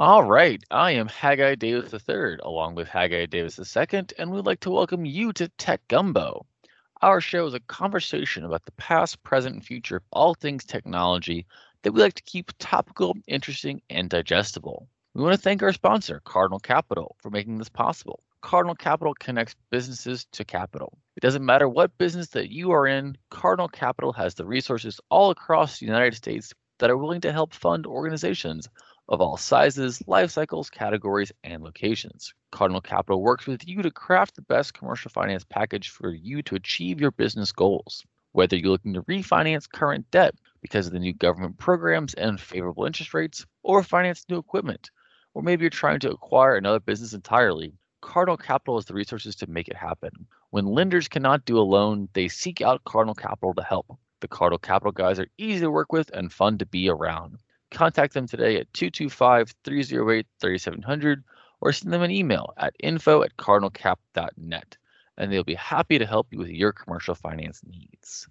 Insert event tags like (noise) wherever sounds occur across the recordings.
All right, I am Haggai Davis III, along with Haggai Davis II, and we'd like to welcome you to Tech Gumbo. Our show is a conversation about the past, present, and future of all things technology that we like to keep topical, interesting, and digestible. We want to thank our sponsor, Cardinal Capital, for making this possible. Cardinal Capital connects businesses to capital. It doesn't matter what business that you are in, Cardinal Capital has the resources all across the United States that are willing to help fund organizations of all sizes, life cycles, categories, and locations. Cardinal Capital works with you to craft the best commercial finance package for you to achieve your business goals. Whether you're looking to refinance current debt because of the new government programs and favorable interest rates, or finance new equipment, or maybe you're trying to acquire another business entirely, Cardinal Capital has the resources to make it happen. When lenders cannot do a loan, they seek out Cardinal Capital to help. The Cardinal Capital guys are easy to work with and fun to be around. Contact them today at 225 308 3700 or send them an email at info at cardinalcap.net and they'll be happy to help you with your commercial finance needs.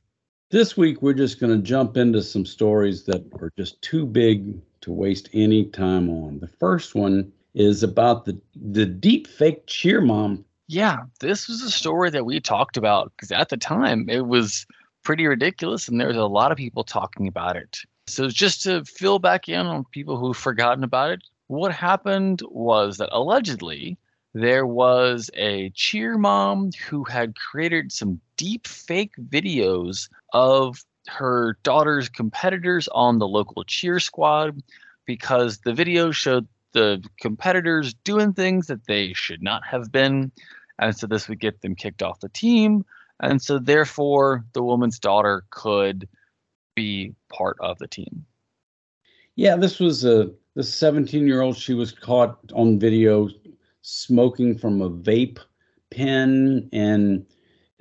This week, we're just going to jump into some stories that are just too big to waste any time on. The first one is about the the deep fake cheer mom. Yeah, this was a story that we talked about because at the time it was pretty ridiculous and there was a lot of people talking about it. So just to fill back in on people who've forgotten about it, what happened was that allegedly there was a cheer mom who had created some deep fake videos of her daughter's competitors on the local cheer squad because the video showed the competitors doing things that they should not have been. And so this would get them kicked off the team. And so therefore, the woman's daughter could be part of the team. Yeah, this was a the 17 year old. She was caught on video smoking from a vape pen and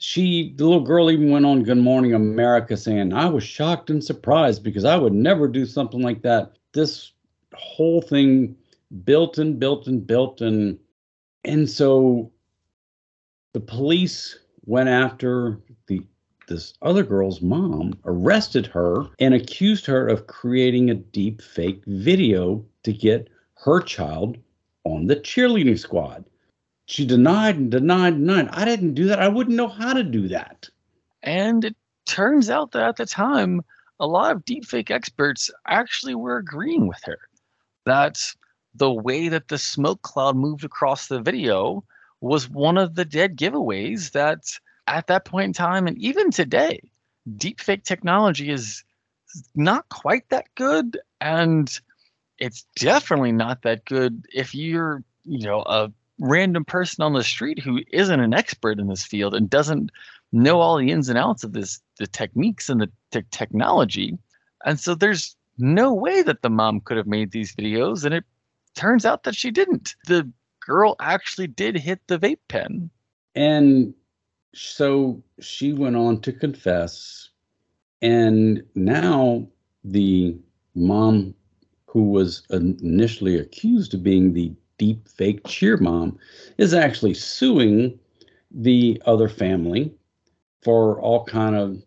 she the little girl even went on good morning america saying i was shocked and surprised because i would never do something like that this whole thing built and built and built and and so the police went after the this other girl's mom arrested her and accused her of creating a deep fake video to get her child on the cheerleading squad. She denied and denied and denied. I didn't do that. I wouldn't know how to do that. And it turns out that at the time, a lot of deepfake experts actually were agreeing with her that the way that the smoke cloud moved across the video was one of the dead giveaways that at that point in time and even today deepfake technology is not quite that good and it's definitely not that good if you're you know a random person on the street who isn't an expert in this field and doesn't know all the ins and outs of this the techniques and the te- technology and so there's no way that the mom could have made these videos and it turns out that she didn't. The girl actually did hit the vape pen. And so she went on to confess. And now the mom who was initially accused of being the deep fake cheer mom is actually suing the other family for all kind of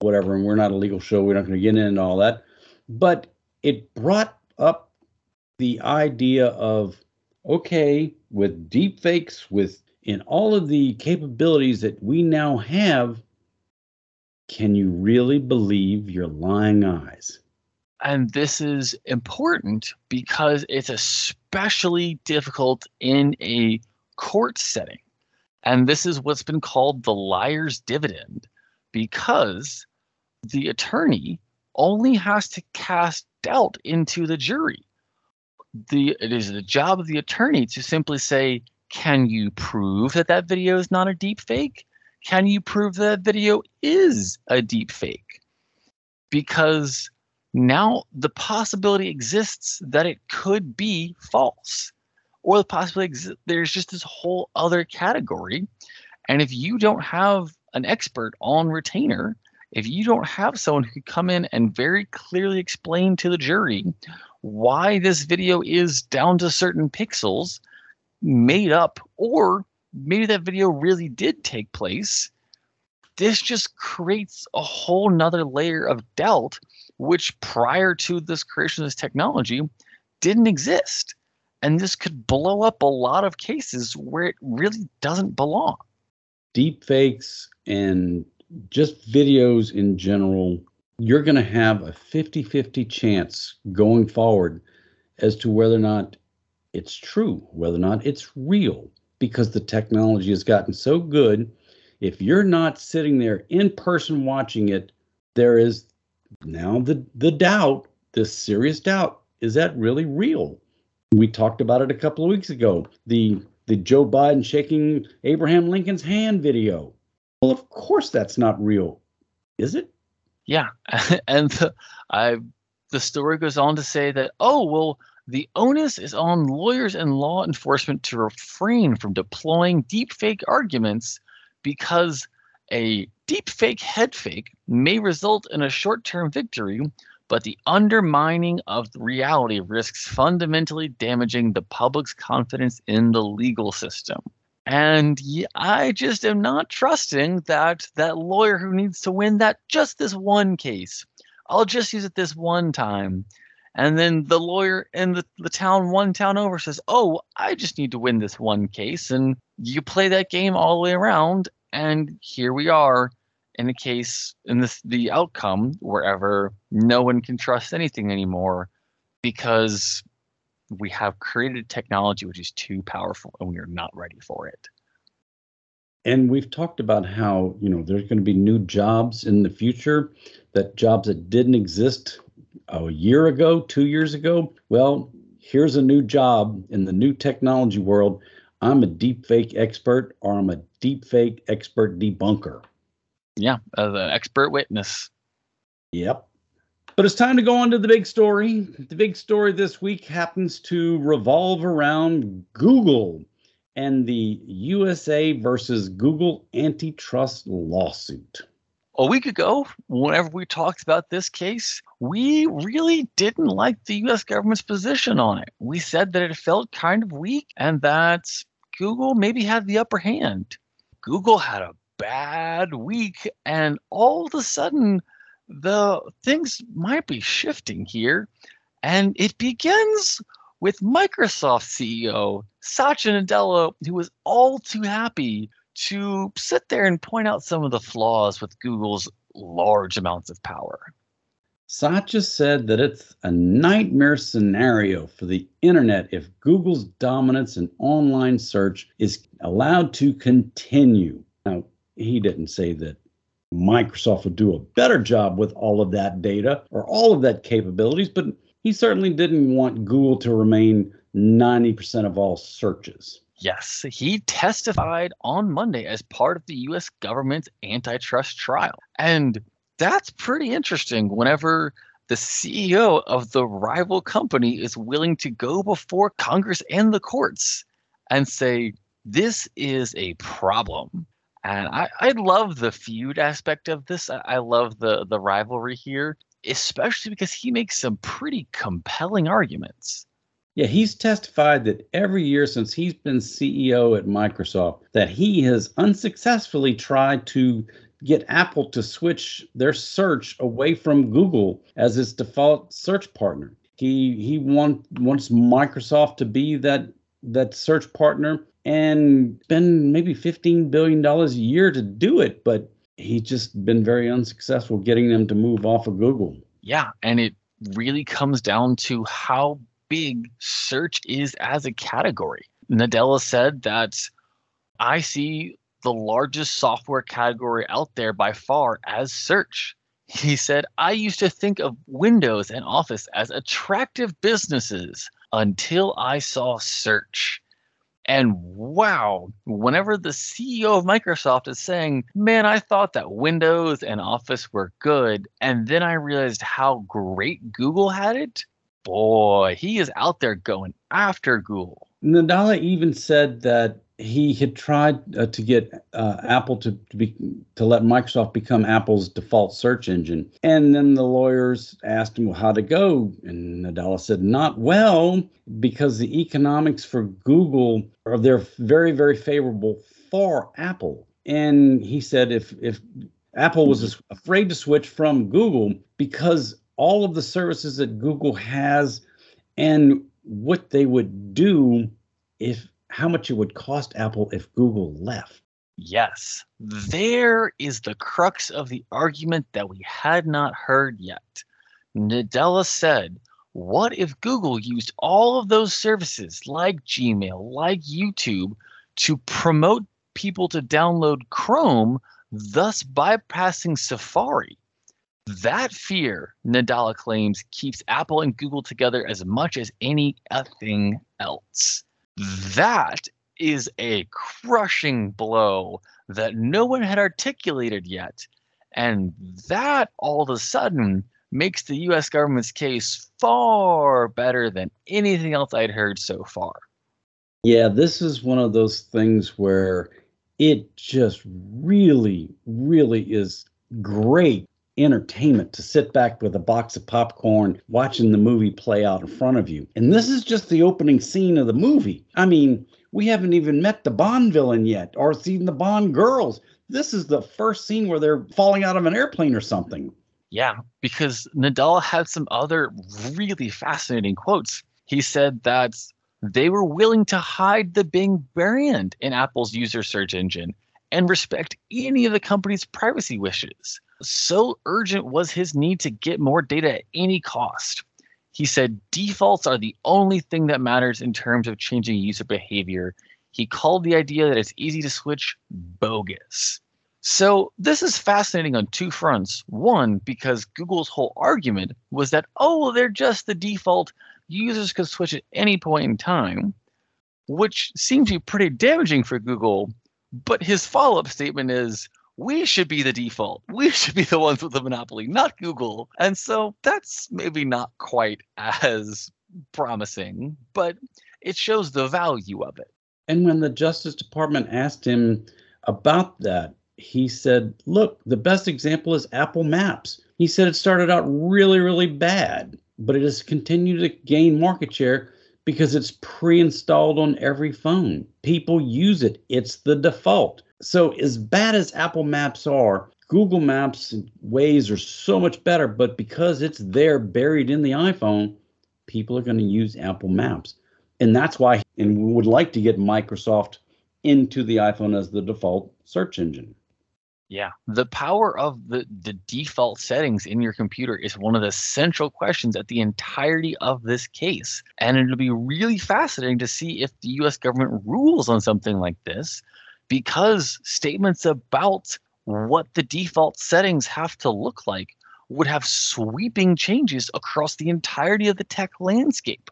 whatever and we're not a legal show we're not going to get into all that but it brought up the idea of okay, with deep fakes, with in all of the capabilities that we now have, can you really believe your lying eyes? And this is important because it's especially difficult in a court setting. And this is what's been called the liar's dividend because the attorney only has to cast doubt into the jury the it is the job of the attorney to simply say, can you prove that that video is not a deep fake? Can you prove that video is a deep fake? Because now the possibility exists that it could be false, or the possibility exi- there's just this whole other category. And if you don't have an expert on retainer, if you don't have someone who could come in and very clearly explain to the jury why this video is down to certain pixels made up or maybe that video really did take place this just creates a whole nother layer of doubt which prior to this creation of this technology didn't exist And this could blow up a lot of cases where it really doesn't belong. Deep fakes and just videos in general, you're going to have a 50 50 chance going forward as to whether or not it's true, whether or not it's real, because the technology has gotten so good. If you're not sitting there in person watching it, there is now the, the doubt, this serious doubt, is that really real? We talked about it a couple of weeks ago. The the Joe Biden shaking Abraham Lincoln's hand video. Well, of course that's not real, is it? Yeah, (laughs) and the, I the story goes on to say that oh well, the onus is on lawyers and law enforcement to refrain from deploying deepfake arguments because a deepfake headfake may result in a short-term victory, but the undermining of reality risks fundamentally damaging the public's confidence in the legal system. And I just am not trusting that that lawyer who needs to win that just this one case. I'll just use it this one time. And then the lawyer in the, the town one town over says, Oh, I just need to win this one case. And you play that game all the way around. And here we are in a case in this the outcome wherever no one can trust anything anymore because we have created technology which is too powerful and we are not ready for it. And we've talked about how, you know, there's going to be new jobs in the future, that jobs that didn't exist a year ago, two years ago. Well, here's a new job in the new technology world. I'm a deepfake expert or I'm a deepfake expert debunker. Yeah, uh, the expert witness. Yep. But it's time to go on to the big story. The big story this week happens to revolve around Google and the USA versus Google antitrust lawsuit. A week ago, whenever we talked about this case, we really didn't like the US government's position on it. We said that it felt kind of weak and that Google maybe had the upper hand. Google had a bad week, and all of a sudden, the things might be shifting here. And it begins with Microsoft CEO Satya Nadella, who was all too happy to sit there and point out some of the flaws with Google's large amounts of power. Satya said that it's a nightmare scenario for the internet if Google's dominance in online search is allowed to continue. Now, he didn't say that Microsoft would do a better job with all of that data or all of that capabilities, but he certainly didn't want Google to remain 90% of all searches. Yes, he testified on Monday as part of the US government's antitrust trial. And that's pretty interesting whenever the CEO of the rival company is willing to go before Congress and the courts and say, this is a problem. And I, I love the feud aspect of this. I, I love the the rivalry here, especially because he makes some pretty compelling arguments. Yeah, he's testified that every year since he's been CEO at Microsoft, that he has unsuccessfully tried to get Apple to switch their search away from Google as its default search partner. He he want, wants Microsoft to be that that search partner and spend maybe $15 billion a year to do it. But he's just been very unsuccessful getting them to move off of Google. Yeah. And it really comes down to how big search is as a category. Nadella said that I see the largest software category out there by far as search. He said, I used to think of Windows and Office as attractive businesses until I saw search. And wow, whenever the CEO of Microsoft is saying, man, I thought that Windows and Office were good, and then I realized how great Google had it, boy, he is out there going after Google. Nadella even said that he had tried uh, to get uh, Apple to, to be to let Microsoft become Apple's default search engine, and then the lawyers asked him how to go, and Nadella said not well because the economics for Google are they're very very favorable for Apple, and he said if if Apple was afraid to switch from Google because all of the services that Google has and what they would do if how much it would cost Apple if Google left. Yes, there is the crux of the argument that we had not heard yet. Nadella said, What if Google used all of those services like Gmail, like YouTube, to promote people to download Chrome, thus bypassing Safari? That fear, Nadella claims, keeps Apple and Google together as much as anything else. That is a crushing blow that no one had articulated yet. And that all of a sudden makes the US government's case far better than anything else I'd heard so far. Yeah, this is one of those things where it just really, really is great entertainment to sit back with a box of popcorn watching the movie play out in front of you. And this is just the opening scene of the movie. I mean, we haven't even met the Bond villain yet or seen the Bond girls. This is the first scene where they're falling out of an airplane or something. Yeah, because Nadella had some other really fascinating quotes. He said that they were willing to hide the Bing brand in Apple's user search engine and respect any of the company's privacy wishes. So urgent was his need to get more data at any cost. He said defaults are the only thing that matters in terms of changing user behavior. He called the idea that it's easy to switch bogus. So, this is fascinating on two fronts. One, because Google's whole argument was that, oh, they're just the default, users could switch at any point in time, which seems to be pretty damaging for Google. But his follow up statement is, we should be the default. We (laughs) should be the ones with the monopoly, not Google. And so that's maybe not quite as promising, but it shows the value of it. And when the Justice Department asked him about that, he said, Look, the best example is Apple Maps. He said it started out really, really bad, but it has continued to gain market share because it's pre installed on every phone. People use it, it's the default. So, as bad as Apple Maps are, Google Maps and Waze are so much better, but because it's there buried in the iPhone, people are going to use Apple Maps. And that's why, and we would like to get Microsoft into the iPhone as the default search engine. Yeah, the power of the, the default settings in your computer is one of the central questions at the entirety of this case. And it'll be really fascinating to see if the US government rules on something like this because statements about what the default settings have to look like would have sweeping changes across the entirety of the tech landscape.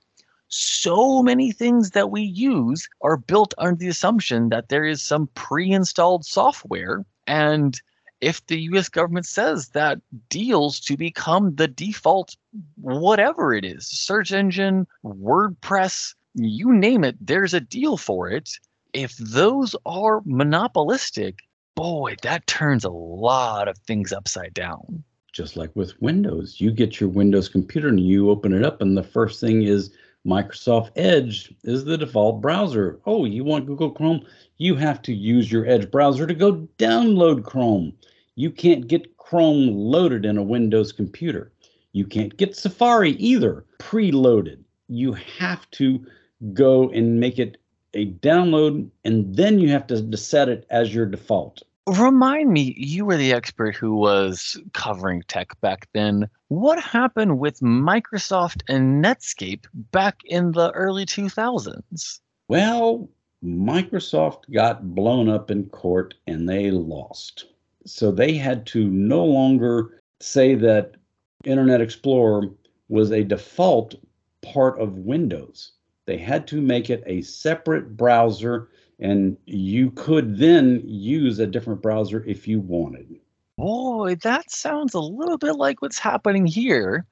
So many things that we use are built under the assumption that there is some pre installed software. And if the US government says that deals to become the default, whatever it is, search engine, WordPress, you name it, there's a deal for it if those are monopolistic, boy, that turns a lot of things upside down. Just like with Windows, you get your Windows computer and you open it up, and the first thing is Microsoft Edge is the default browser. Oh, you want Google Chrome? You have to use your Edge browser to go download Chrome. You can't get Chrome loaded in a Windows computer. You can't get Safari either preloaded. You have to go and make it a download, and then you have to set it as your default. Remind me, you were the expert who was covering tech back then. What happened with Microsoft and Netscape back in the early 2000s? Well, Microsoft got blown up in court and they lost. So they had to no longer say that Internet Explorer was a default part of Windows. They had to make it a separate browser, and you could then use a different browser if you wanted. Boy, that sounds a little bit like what's happening here.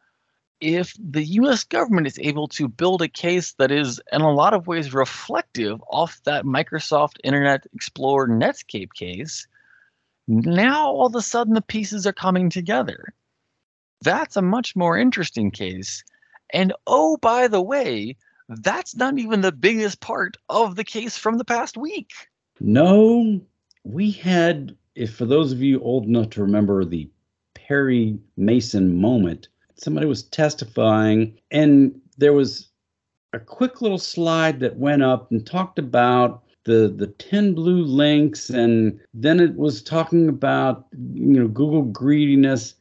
If the US government is able to build a case that is, in a lot of ways, reflective of that Microsoft Internet Explorer Netscape case, now all of a sudden the pieces are coming together. That's a much more interesting case. And oh, by the way, that's not even the biggest part of the case from the past week. No, we had, if for those of you old enough to remember the Perry Mason moment, somebody was testifying and there was a quick little slide that went up and talked about the the 10 blue links and then it was talking about you know Google greediness.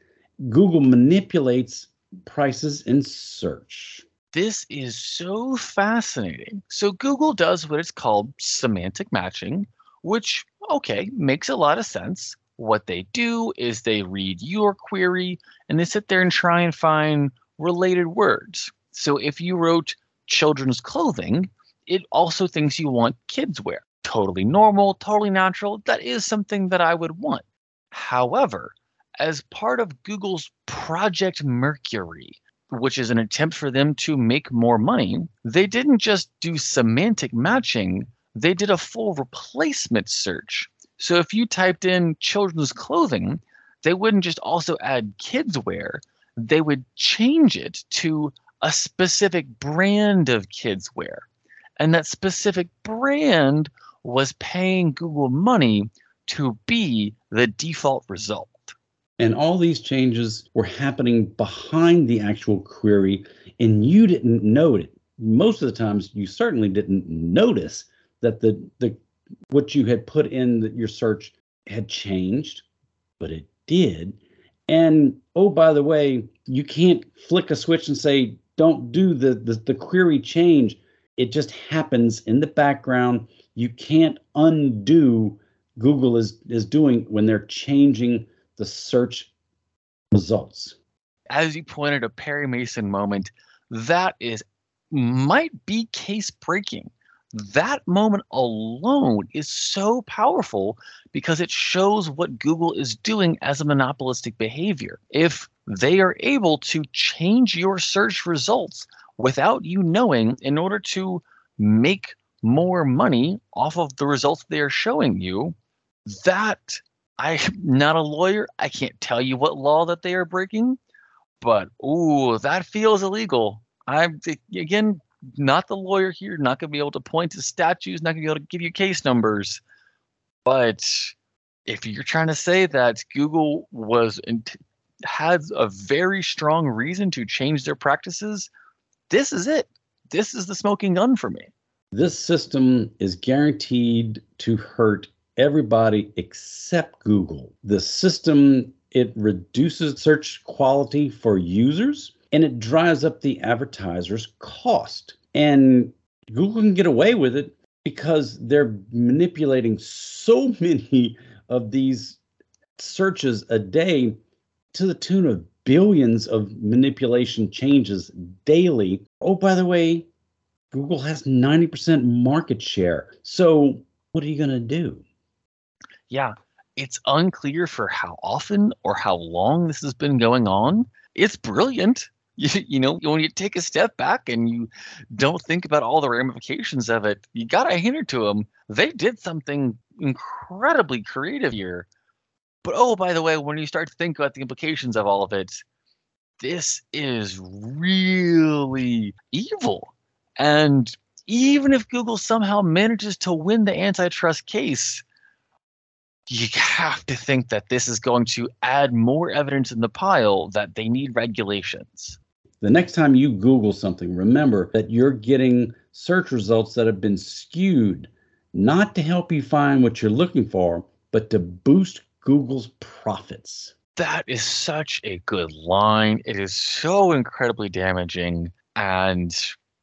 Google manipulates prices in search. This is so fascinating. So Google does what it's called semantic matching, which okay, makes a lot of sense. What they do is they read your query and they sit there and try and find related words. So if you wrote children's clothing, it also thinks you want kids wear. Totally normal, totally natural. That is something that I would want. However, as part of Google's Project Mercury, which is an attempt for them to make more money, they didn't just do semantic matching, they did a full replacement search. So if you typed in children's clothing, they wouldn't just also add kids wear, they would change it to a specific brand of kids wear. And that specific brand was paying Google money to be the default result. And all these changes were happening behind the actual query, and you didn't know it. Most of the times, you certainly didn't notice that the, the what you had put in the, your search had changed, but it did. And oh, by the way, you can't flick a switch and say don't do the, the, the query change. It just happens in the background. You can't undo Google is is doing when they're changing the search results. As you pointed a Perry Mason moment, that is might be case breaking. That moment alone is so powerful because it shows what Google is doing as a monopolistic behavior. If they are able to change your search results without you knowing in order to make more money off of the results they are showing you that i'm not a lawyer i can't tell you what law that they are breaking but ooh that feels illegal i'm again not the lawyer here not going to be able to point to statutes not going to be able to give you case numbers but if you're trying to say that google was had a very strong reason to change their practices, this is it. This is the smoking gun for me. This system is guaranteed to hurt everybody except Google. The system it reduces search quality for users and it drives up the advertiser's cost. And Google can get away with it because they're manipulating so (laughs) many of these searches a day to the tune of billions of manipulation changes daily. Oh, by the way, Google has 90% market share. So, what are you going to do? Yeah, it's unclear for how often or how long this has been going on. It's brilliant. (laughs) You, you know, when you take a step back and you don't think about all the ramifications of it, you got to hand it to them. They did something incredibly creative here but oh, by the way, when you start to think about the implications of all of it, this is really evil. And even if Google somehow manages to win the antitrust case, you have to think that this is going to add more evidence in the pile that they need regulations. The next time you Google something, remember that you're getting search results that have been skewed, not to help you find what you're looking for, but to boost Google's profits. That is such a good line. It is so incredibly damaging. And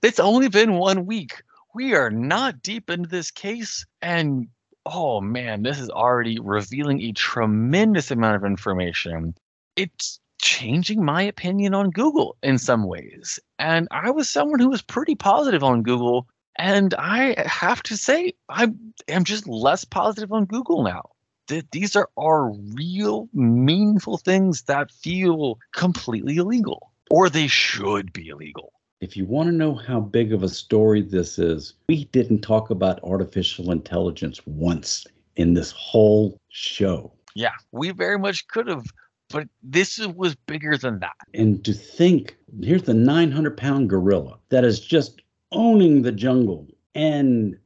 it's only been one week. We are not deep into this case. And oh man, this is already revealing a tremendous amount of information. It's changing my opinion on Google in some ways. And I was someone who was pretty positive on Google. And I have to say, I am just less positive on Google now th- these are, are real, meaningful things that feel completely illegal, or they should be illegal. If you want to know how big of a story this is, we didn't talk about artificial intelligence once in this whole show. Yeah, we very much could have, but this was bigger than that. And to think, here's the 900 pound gorilla that is just owning the jungle, and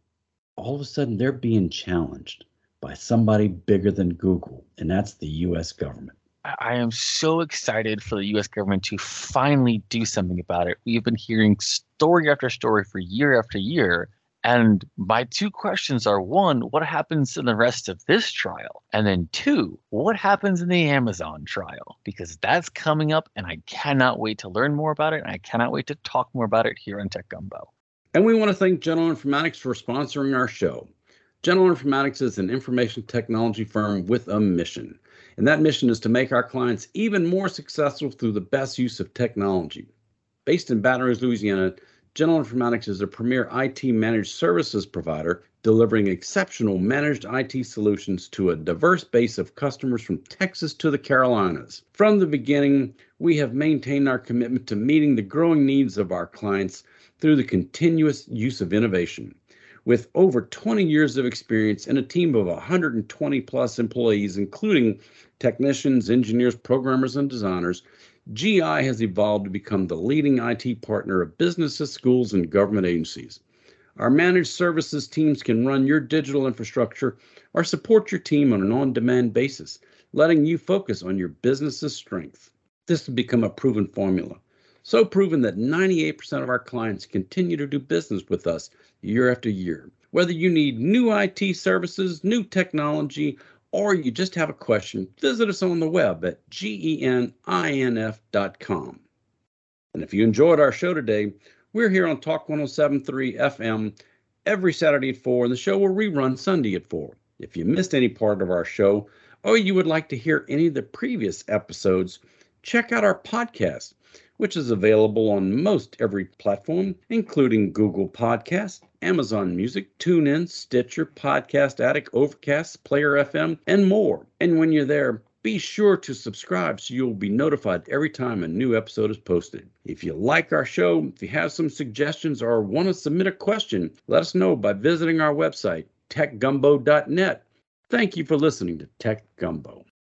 all of a sudden they're being challenged by somebody bigger than Google, and that's the US government. I am so excited for the US government to finally do something about it. We've been hearing story after story for year after year. And my two questions are one, what happens in the rest of this trial? And then two, what happens in the Amazon trial? Because that's coming up and I cannot wait to learn more about it. And I cannot wait to talk more about it here on Tech Gumbo. And we want to thank General Informatics for sponsoring our show. General Informatics is an information technology firm with a mission. And that mission is to make our clients even more successful through the best use of technology. Based in Baton Rouge, Louisiana, General Informatics is a premier IT managed services provider delivering exceptional managed IT solutions to a diverse base of customers from Texas to the Carolinas. From the beginning, we have maintained our commitment to meeting the growing needs of our clients through the continuous use of innovation. With over 20 years of experience and a team of 120 plus employees, including technicians, engineers, programmers, and designers, GI has evolved to become the leading IT partner of businesses, schools, and government agencies. Our managed services teams can run your digital infrastructure or support your team on an on demand basis, letting you focus on your business's strength. This has become a proven formula. So proven that 98% of our clients continue to do business with us year after year. Whether you need new IT services, new technology, or you just have a question, visit us on the web at geninf.com. And if you enjoyed our show today, we're here on Talk 1073 FM every Saturday at 4, and the show will rerun Sunday at 4. If you missed any part of our show, or you would like to hear any of the previous episodes, check out our podcast which is available on most every platform, including Google Podcasts, Amazon Music, TuneIn, Stitcher, Podcast Addict, Overcast, Player FM, and more. And when you're there, be sure to subscribe so you'll be notified every time a new episode is posted. If you like our show, if you have some suggestions or want to submit a question, let us know by visiting our website, techgumbo.net. Thank you for listening to Tech Gumbo.